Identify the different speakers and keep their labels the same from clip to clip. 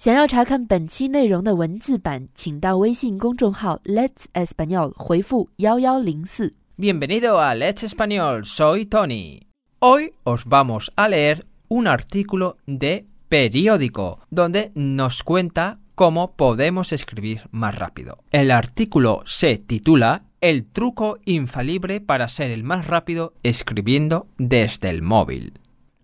Speaker 1: 想要查看本期内容的文字版，请到微信公众号 Let's Español 回复幺幺零四。
Speaker 2: Bienvenido a Let's Español, soy Tony. Hoy os vamos a leer un artículo de periódico donde nos cuenta cómo podemos escribir más rápido. El artículo se titula El truco infalible para ser el más rápido escribiendo desde el móvil.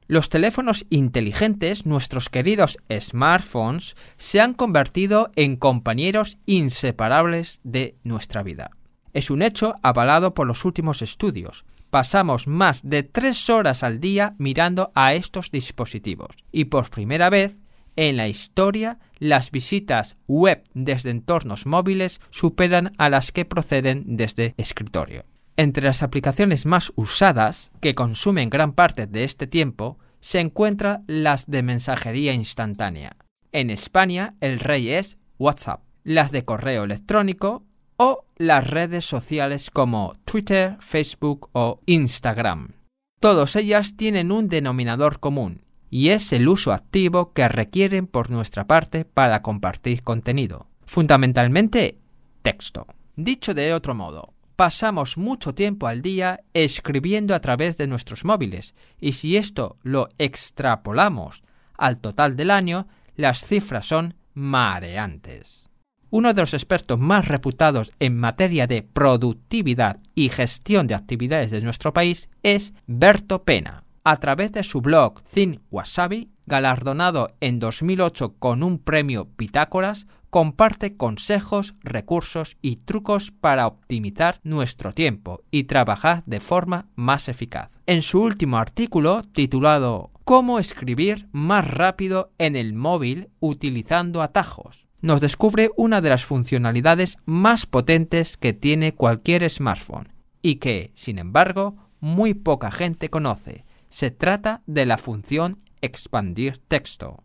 Speaker 2: Los teléfonos inteligentes, nuestros queridos smartphones, se han convertido en compañeros inseparables de nuestra vida. Es un hecho avalado por los últimos estudios. Pasamos más de tres horas al día mirando a estos dispositivos y por primera vez en la historia las visitas web desde entornos móviles superan a las que proceden desde escritorio. Entre las aplicaciones más usadas, que consumen gran parte de este tiempo, se encuentran las de mensajería instantánea. En España el rey es WhatsApp, las de correo electrónico o las redes sociales como Twitter, Facebook o Instagram. Todas ellas tienen un denominador común, y es el uso activo que requieren por nuestra parte para compartir contenido. Fundamentalmente, texto. Dicho de otro modo, pasamos mucho tiempo al día escribiendo a través de nuestros móviles y si esto lo extrapolamos al total del año, las cifras son mareantes. Uno de los expertos más reputados en materia de productividad y gestión de actividades de nuestro país es Berto Pena. A través de su blog Thin Wasabi, galardonado en 2008 con un premio Pitágoras, comparte consejos, recursos y trucos para optimizar nuestro tiempo y trabajar de forma más eficaz. En su último artículo, titulado Cómo escribir más rápido en el móvil utilizando atajos, nos descubre una de las funcionalidades más potentes que tiene cualquier smartphone y que, sin embargo, muy poca gente conoce. Se trata de la función expandir texto.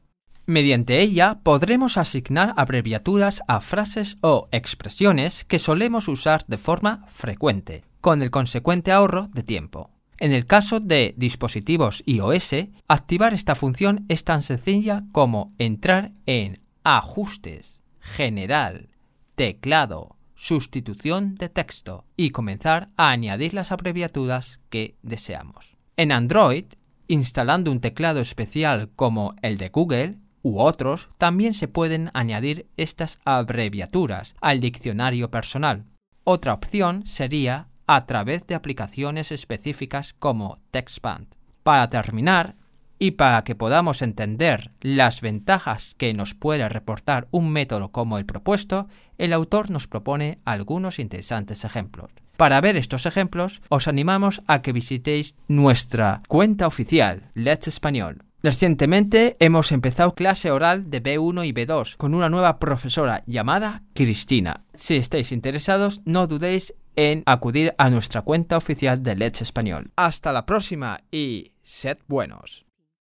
Speaker 2: Mediante ella podremos asignar abreviaturas a frases o expresiones que solemos usar de forma frecuente, con el consecuente ahorro de tiempo. En el caso de dispositivos iOS, activar esta función es tan sencilla como entrar en Ajustes, General, Teclado, Sustitución de texto y comenzar a añadir las abreviaturas que deseamos. En Android, instalando un teclado especial como el de Google, u otros, también se pueden añadir estas abreviaturas al diccionario personal. Otra opción sería a través de aplicaciones específicas como TextBand. Para terminar, y para que podamos entender las ventajas que nos puede reportar un método como el propuesto, el autor nos propone algunos interesantes ejemplos. Para ver estos ejemplos, os animamos a que visitéis nuestra cuenta oficial, Let's Español. Recientemente hemos empezado clase oral de B1 y B2 con una nueva profesora llamada Cristina. Si estáis interesados, no dudéis en acudir a nuestra cuenta oficial de Let's Español. Hasta la próxima y sed buenos.